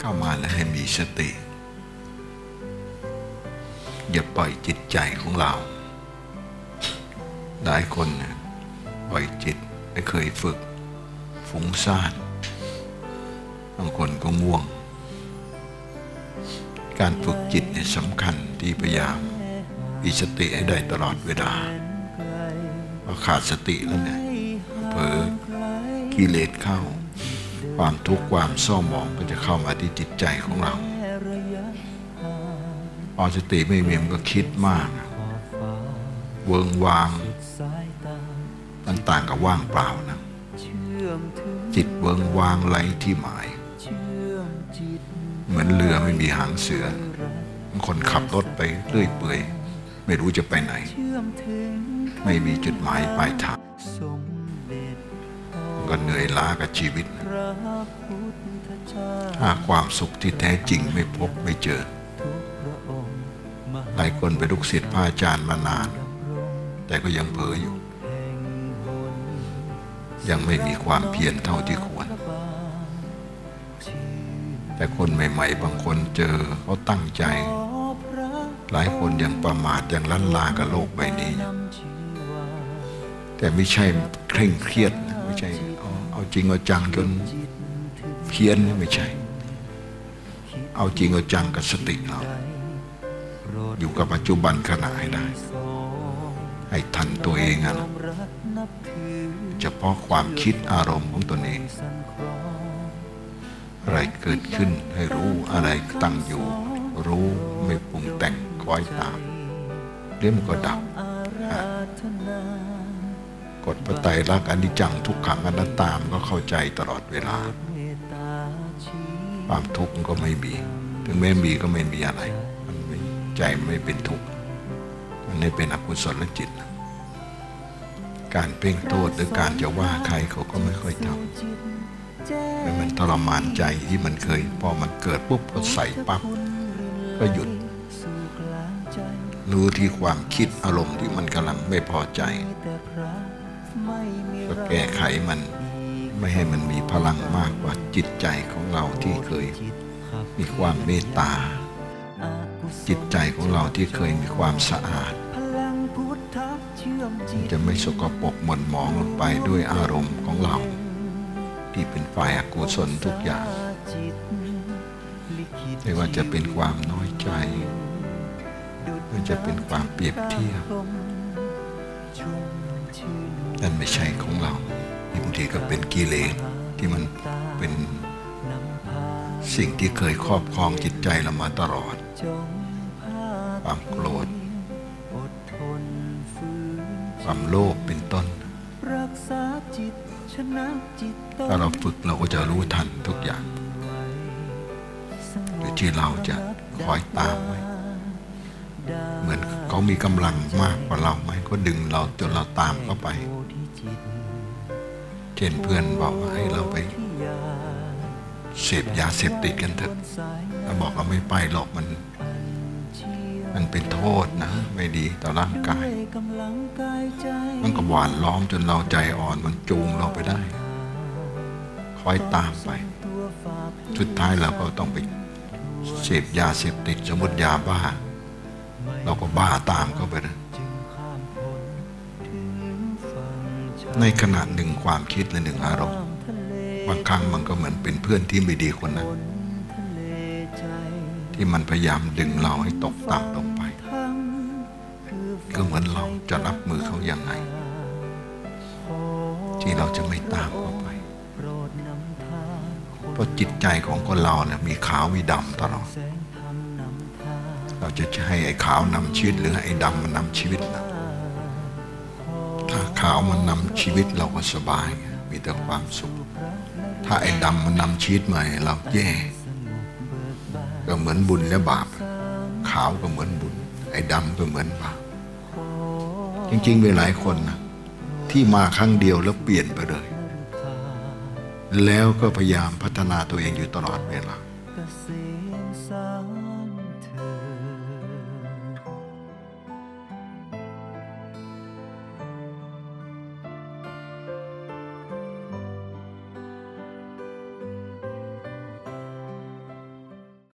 เข้ามาแล้วให้มีสติ อย่าปล่อยจิตใจของเรา หลายคนปล่อยจิตไม่เคยฝึก ฟุ้งซ่านบางคนก็ง่วง การฝึกจิตเนี่ยสำคัญที่พยายามมีสติให้ได้ตลอดเวลาพอขาดสติแล้วเนี่ยเผลอกิเลสเข้า ความทุกข์ความเศร้าหมองก็จะเข้ามาที่จิตใจของเราพอสติไม่มีมันก็คิดมาก เวิงวางมันต่างกับว่างเปล่านะจิตเวิงวางไหลที่หมาย เหมือนเรือไม่มีหางเสือคนขับรถไปเรื่อยเปื่อยไม่รู้จะไปไหน ไม่มีจุดหมายปลายทาง ก็เหนื่อยล้ากับชีวิตนะหาความสุขที่แท้จริงไม่พบไม่เจอ หลายคนเป็นลูกศิษย์พระอาจารย์มานาน แต่ก็ยังเผลออยู่ ยังไม่มีความเพียรเท่าที่ควร แต่คนใหม่ ๆ บางคนเจอเขาตั้งใจ หลายคนยังประมาทยังลันลากับโลกใบนี้ แต่ไม่ใช่เคร่งเครียดนะไม่ใช่ เอาจริงเอาจังจนเพี้ยนไม่ใช่ เอาจริงเอาจังกับสติเรา อยู่กับปัจจุบันขณะให้ได้ ให้ทันตัวเองอะนะเฉพาะความคิดอารมณ์ของตนเอง อะไรเกิดขึ้นให้รู้อะไรตั้งอยู่ รู้ไม่ปรุงแต่งคอยตามเรื่องมันก็ดับะกฎพระไตรลักษณ์อนิจจังทุกขังอนัตตามก็เข้าใจตลอดเวลา ความทุกข์มันก็ไม่มี ถึงแม้มีก็ไม่มีอะไร มันไม่ใจไม่เป็นทุกข์ มันไม่เป็นอกุศลจิต การเพ่งโทษหรือการจะว่าใครเขาก็ไม่ค่อยทำแต่มันทรมานใจที่มันเคย พอมันเกิดปุ๊บก็ใส่ปั๊บก็หยุดรู้ที่ความคิดอารมณ์ที่มันกำลังไม่พอใจ ก็แก้ไขมันไม่ให้มันมีพลังมากกว่าจิตใจของเราที่เคยมีความเมตตา จิตใจของเราที่เคยมีความสะอาดจะไม่สกปรกหม่นหมองลงไปด้วยอารมณ์ของเรา ที่เป็นฝ่ายอกุศลทุกอย่าง ไม่ว่าจะเป็นความน้อยใจไม่ว่าจะเป็นความเปรียบเทียบ นั่นไม่ใช่ของเราบางทีก็เป็นกิเลสที่มันเป็นสิ่งที่เคยครอบครองจิตใจเรามาตลอด ความโกรธ ความโลภเป็นต้น ถ้าเราฝึกเราก็จะรู้ทันทุกอย่างอยู่ที่เราจะคอยตามไว้ เขามีกำลังมากกว่าเราไหมก็ดึงเราจนเราตามเข้าไปเช่นเพื่อนบอกว่าให้เราไปเสพยาเสพติดกันเถอะเราบอกเราไม่ไปหรอกมัน มันเป็นโทษนะ ไม่ดีต่อร่างกาย มันก็หวานล้อมจนเราใจอ่อนมันจูงเราไปได้ คอยตามไป สุดท้ายเราก็ต้องไปเสพยาเสพติดสมมติยาบ้า เราก็บ้าตามเข้าไปนะในขณะหนึ่งความคิดและหนึ่งอารมณ์บางครั้งมันก็เหมือนเป็นเพื่อนที่ไม่ดีคนนั้นที่มันพยายามดึงเราให้ตกต่ำลงไป ก็เหมือนเราจะรับมือเขาอย่างไง ที่เราจะไม่ตามเขาไป เพราะจิตใจของคนเราเนี่ยมีขาวมีดำตลอด เราจะให้ไอ้ขาวนำชีวิต หรือไอ้ดำมันนำชีวิตนะถ้าขาวมันนำชีวิตเราก็สบาย มีแต่ความสุข ถ้าไอ้ดำมันนำชีวิตมาเราแย่ ก็เหมือนบุญและบาป ขาวก็เหมือนบุญ ไอ้ดำก็เหมือนบาป จริงๆมีหลายคนนะที่มาครั้งเดียวแล้วเปลี่ยนไปเลย แล้วก็พยายามพัฒนาตัวเองอยู่ตลอดเวลา